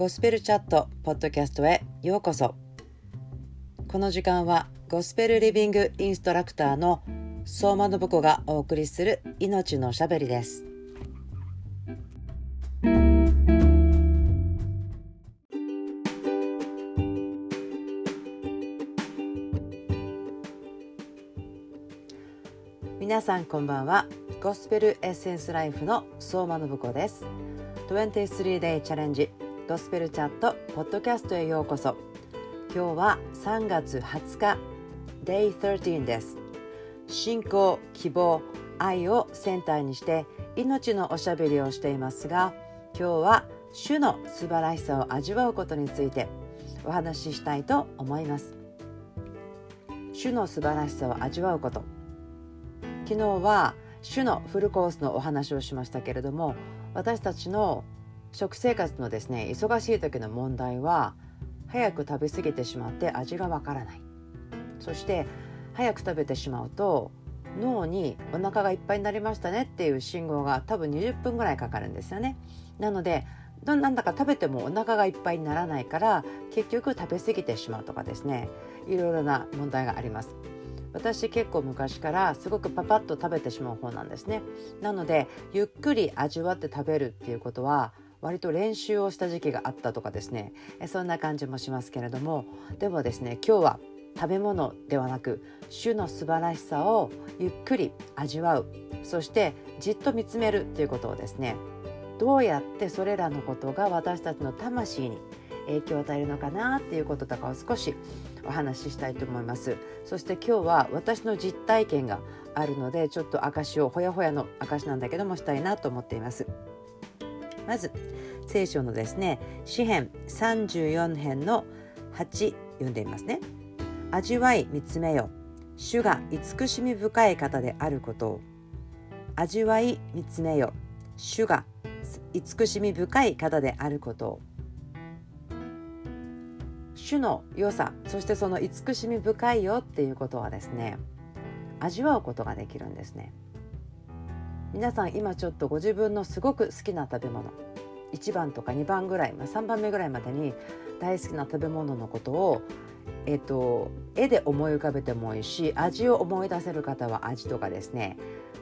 ゴスペルチャットポッドキャストへようこそ。この時間はゴスペルリビングインストラクターの相馬信子がお送りする命のしゃべりです。皆さんこんばんは。ゴスペルエッセンスライフの相馬信子です。23 day チャレンジゴスペルチャットポッドキャストへようこそ。今日は3月20日 Day 13です。信仰希望愛をセンターにして命のおしゃべりをしていますが今日は主の素晴らしさを味わうことについてお話ししたいと思います。主の素晴らしさを味わうこと。昨日は主のフルコースのお話をしましたけれども私たちの食生活のですね忙しい時の問題は早く食べ過ぎてしまって味がわからない。そして早く食べてしまうと脳にお腹がいっぱいになりましたねっていう信号が多分20分ぐらいかかるんですよね。なのでなんだか食べてもお腹がいっぱいにならないから結局食べ過ぎてしまうとかですねいろいろな問題があります。私結構昔からすごくパパッと食べてしまう方なんですね。なのでゆっくり味わって食べるっていうことは割と練習をした時期があったとかですね。そんな感じもしますけれども。でもですね今日は食べ物ではなく種の素晴らしさをゆっくり味わう。そしてじっと見つめるということをですね。どうやってそれらのことが私たちの魂に影響を与えるのかなっていうこととかを少しお話ししたいと思います。そして今日は私の実体験があるのでちょっと証をほやほやの証なんだけどもしたいなと思っています。まず聖書のですね詩編34編の8読んでみますね。味わい見つめよ。主が慈しみ深い方であることを。味わい見つめよ。主が慈しみ深い方であることを。主の良さそしてその慈しみ深いよっていうことはですね味わうことができるんですね。皆さん今ちょっとご自分のすごく好きな食べ物1番とか2番ぐらい、まあ、3番目ぐらいまでに大好きな食べ物のことを、えーと、絵で思い浮かべてもいいし味を思い出せる方は味とかですね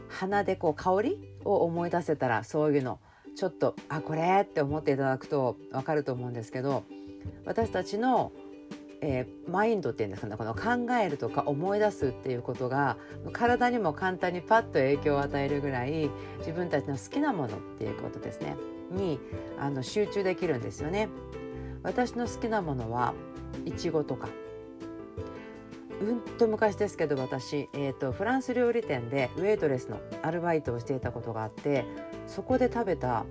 鼻でこう香りを思い出せたらそういうのちょっとあこれって思っていただくと分かると思うんですけど私たちの、えー、マインドっていうんですかねこの考えるとか思い出すっていうことが体にも簡単にパッと影響を与えるぐらい自分たちの好きなものっていうことですねにあの集中できるんですよね。私の好きなものはいちごとかうんと昔ですけど私、えーと、とフランス料理店でウェイトレスのアルバイトをしていたことがあってそこで食べた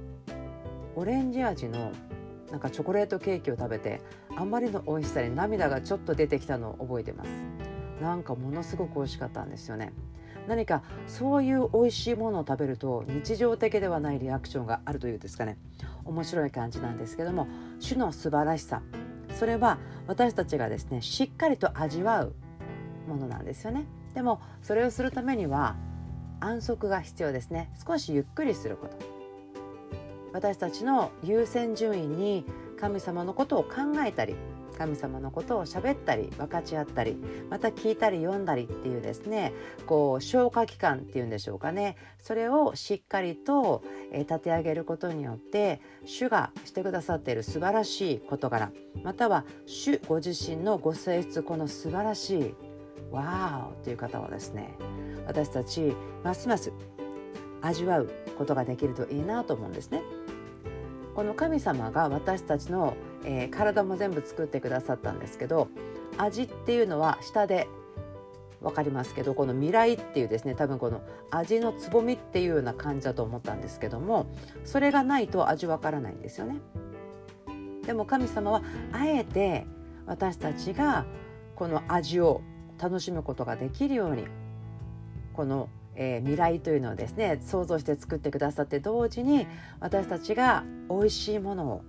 オレンジ味のなんかチョコレートケーキを食べてあんまりの美味しさに涙がちょっと出てきたのを覚えてます。なんかものすごく美味しかったんですよね。何かそういう美味しいものを食べると日常的ではないリアクションがあるというですかね。面白い感じなんですけども主の素晴らしさ。それは私たちがですねしっかりと味わうものなんですよね。でもそれをするためには安息が必要ですね。少しゆっくりすること。私たちの優先順位に神様のことを考えたり神様のことを喋ったり分かち合ったりまた聞いたり読んだりっていうですねこう消化器官っていうんでしょうかね。それをしっかりと、立て上げることによって主がしてくださっている素晴らしい事柄または主ご自身のご性質この素晴らしいわーという方はですね私たちますます味わうことができるといいなと思うんですね。この神様が私たちの、えー、体も全部作ってくださったんですけど味っていうのは下で分かりますけどこの未来っていうですね多分この味のつぼみっていうような感じだと思ったんですけどもそれがないと味わからないんですよね。でも神様はあえて私たちがこの味を楽しむことができるようにこのえー、未来というのをですね想像して作ってくださって同時に私たちが美味しいものを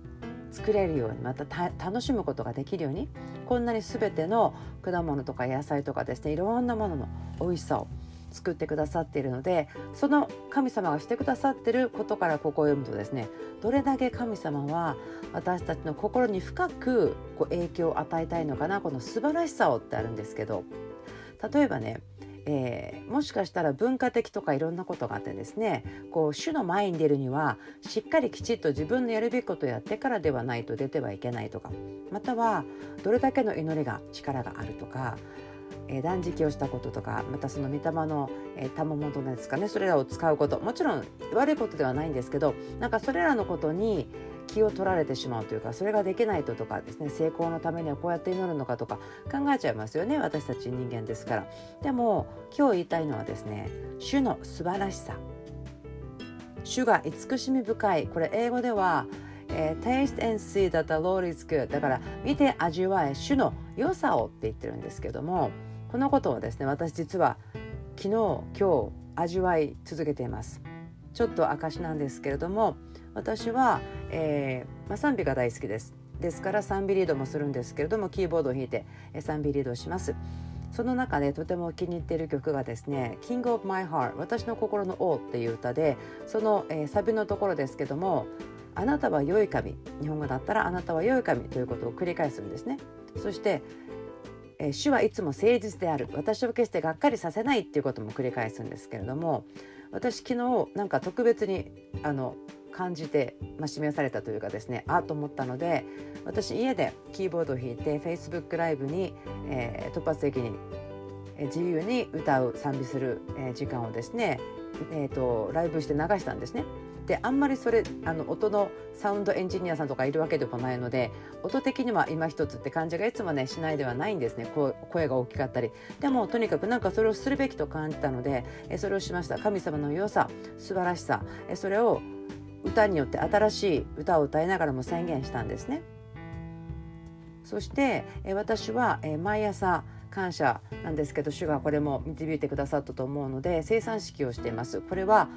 作れるようにまた楽しむことができるようにこんなに全ての果物とか野菜とかですねいろんなものの美味しさを作ってくださっているのでその神様がしてくださってることからここを読むとですねどれだけ神様は私たちの心に深くこう影響を与えたいのかなこの素晴らしさをってあるんですけど例えばねえー、もしかしたら文化的とかいろんなことがあってですねこう主の前に出るにはしっかりきちっと自分のやるべきことをやってからではないと出てはいけないとかまたはどれだけの祈りが力があるとかえ断食をしたこととかまたその御霊の、えー、賜物ですかね。それらを使うこと。もちろん悪いことではないんですけどなんかそれらのことに気を取られてしまうというかそれができないととかですね成功のためにはこうやって祈るのかとか考えちゃいますよね。私たち人間ですから。でも今日言いたいのはですね主の素晴らしさ。主が慈しみ深い。これ英語ではえー、taste and see that the Lord is good だから見て味わえ主の良さをって言ってるんですけどもこのことをですね私実は昨日今日味わい続けています。ちょっと証なんですけれども私は、えーまあ、賛美が大好きです。ですから賛美リードもするんですけれどもキーボードを弾いて賛美リードします。その中でとても気に入っている曲がですね「King of My Heart 私の心の王」っていう歌でその、えー、サビのところですけども「あなたは良い神」日本語だったら「あなたは良い神」ということを繰り返すんですね。そしてえ主はいつも誠実である。私を決してがっかりさせないっていうことも繰り返すんですけれども私昨日なんか特別にあの感じて、まあ、示されたというかですねあと思ったので私家でキーボードを弾いて Facebook ライブに、えー、突発的に自由に歌う賛美する、え時間をですね、えーとライブして流したんですね。であんまりそれあの音のサウンドエンジニアさんとかいるわけでもないので音的には今一つって感じがいつもねしないではないんですね。声が大きかったり。でもとにかくなんかそれをするべきと感じたのでえそれをしました。神様の良さ素晴らしさえそれを歌によって新しい歌を歌いながらも宣言したんですね。そして私は毎朝感謝なんですけど主がこれも導いてくださったと思うので生産式をしています。これは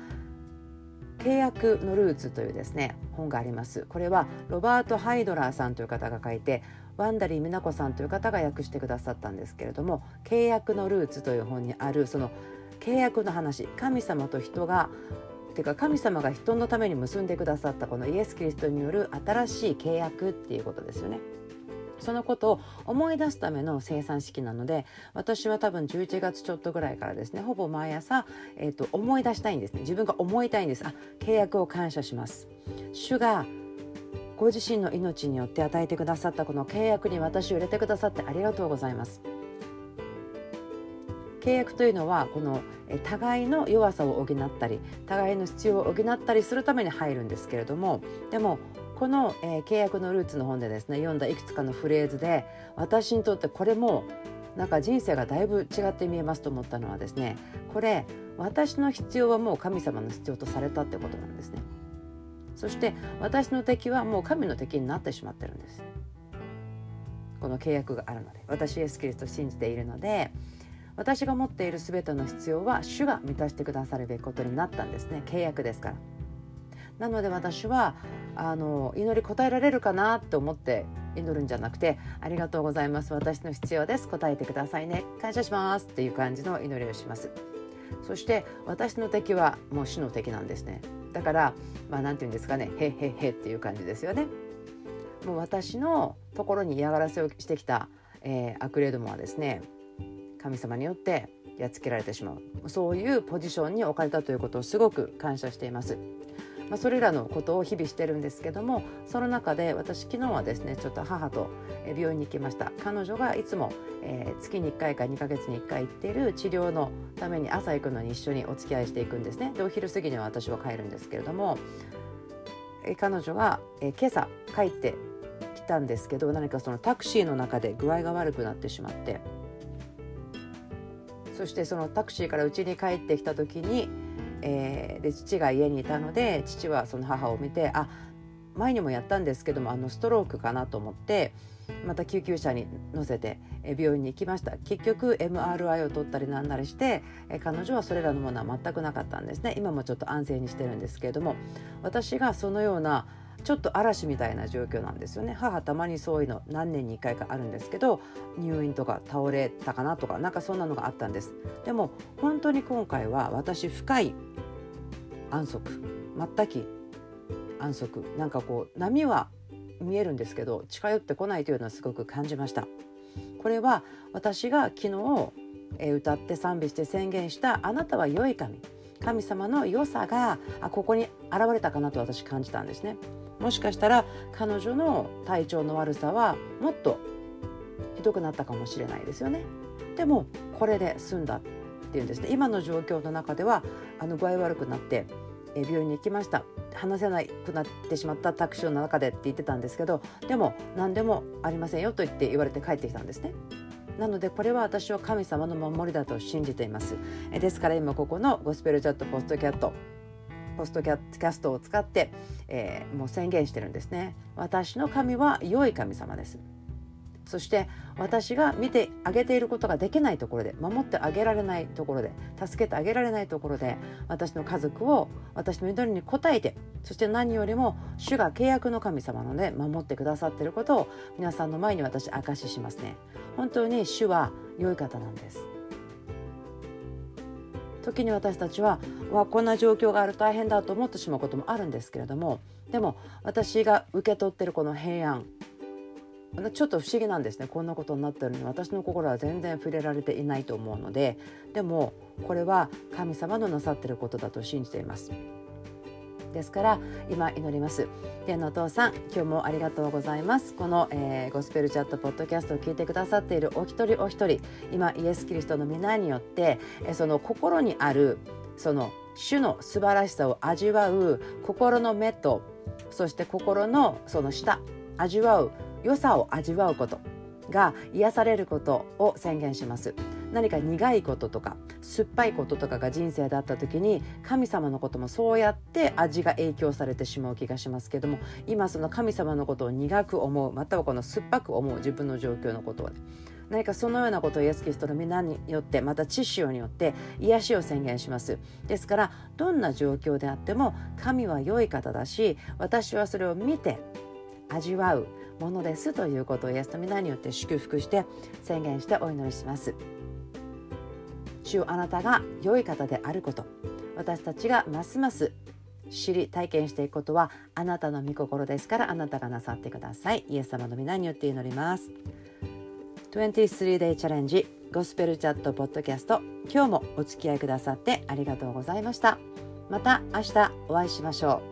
契約のルーツというですね本がありますこれはロバート・ハイドラーさんという方が書いてワンダリー・ミナコさんという方が訳してくださったんですけれども契約のルーツという本にあるその契約の話神様と人がていうか神様が人のために結んでくださったこのイエス・キリストによる新しい契約っていうことですよね。そのことを思い出すための生産式なので私は多分11月ちょっとぐらいからですねほぼ毎朝、えーと、思い出したいんですね。自分が思いたいんです。あ契約を感謝します。主がご自身の命によって与えてくださったこの契約に私を入れてくださってありがとうございます。契約というのはこの互いの弱さを補ったり互いの必要を補ったりするために入るんですけれどもでもこの、えー、契約のルーツの本でですね読んだいくつかのフレーズで私にとってこれもなんか人生がだいぶ違って見えますと思ったのはですねこれ私の必要はもう神様の必要とされたってことなんですね。そして私の敵はもう神の敵になってしまってるんです。この契約があるので私イエス・キリストを信じているので私が持っている全ての必要は主が満たしてくださるべきことになったんですね。契約ですから。なので私はあの祈り答えられるかなって思って祈るんじゃなくてありがとうございます。私の必要です。答えてくださいね。感謝しますっていう感じの祈りをします。そして私の敵はもう死の敵なんですね。だからまあ何て言うんですかね。へへへっていう感じですよね。もう私のところに嫌がらせをしてきた、えー、悪霊どもはですね神様によってやっつけられてしまう。そういうポジションに置かれたということをすごく感謝しています。まあ、それらのことを日々してるんですけどもその中で私昨日はですねちょっと母と病院に行きました。彼女がいつも、えー、月に1回か2ヶ月に1回行っている治療のために朝行くのに一緒にお付き合いしていくんですね。でお昼過ぎには私は帰るんですけれども、えー、彼女が、えー、今朝帰ってきたんですけど何かそのタクシーの中で具合が悪くなってしまってそしてそのタクシーから家に帰ってきた時にえー、で父が家にいたので父はその母を見てあ前にもやったんですけどもあのストロークかなと思ってまた救急車に乗せて病院に行きました。結局 MRI を取ったりなんなりして彼女はそれらのものは全くなかったんですね。今もちょっと安静にしてるんですけれども私がそのようなちょっと嵐みたいな状況なんですよね。母たまにそういうの何年に1回かあるんですけど入院とか倒れたかなとかなんかそんなのがあったんです。でも本当に今回は私深い安息全き安息。なんかこう波は見えるんですけど近寄ってこないというのはすごく感じました。これは私が昨日、歌って賛美して宣言したあなたは良い神。神様の良さがあここに現れたかなと私感じたんですね。もしかしたら彼女の体調の悪さはもっとひどくなったかもしれないですよね。でもこれで済んだっていうんですね。今の状況の中ではあの具合悪くなって病院に行きました。話せなくなってしまったタクシーの中でって言ってたんですけどでも何でもありませんよと言って言われて帰ってきたんですね。なのでこれは私は神様の守りだと信じています。ですから今ここのゴスペルチャットポストキャットポストキャストを使って、えー、もう宣言してるんですね。私の神は良い神様です。そして私が見てあげていることができないところで守ってあげられないところで助けてあげられないところで私の家族を私の祈りに応えてそして何よりも主が契約の神様ので守ってくださっていることを皆さんの前に私証ししますね。本当に主は良い方なんです。時に私たちはわこんな状況がある大変だと思ってしまうこともあるんですけれどもでも私が受け取ってるこの平安ちょっと不思議なんですね。こんなことになってるのに私の心は全然触れられていないと思うのででもこれは神様のなさってることだと信じています。ですから今祈ります。天のお父さん今日もありがとうございます。この、えー、ゴスペルチャットポッドキャストを聞いてくださっているお一人お一人今イエス・キリストの皆によって、え、その心にあるその主の素晴らしさを味わう心の目とそして心のその舌味わう良さを味わうことが癒されることを宣言します。何か苦いこととか酸っぱいこととかが人生だった時に神様のこともそうやって味が影響されてしまう気がしますけども今その神様のことを苦く思うまたはこの酸っぱく思う自分の状況のことをね何かそのようなことをイエス・キリストの皆によってまた知識によって癒しを宣言します。ですからどんな状況であっても神は良い方だし私はそれを見て味わうものですということをイエスの皆によって祝福して宣言してお祈りします。主あなたが良い方であること。私たちがますます知り体験していくことはあなたの御心ですからあなたがなさってください。イエス様の皆によって祈ります。23day チャレンジゴスペルチャットポッドキャスト。今日もお付き合いくださってありがとうございました。また明日お会いしましょう。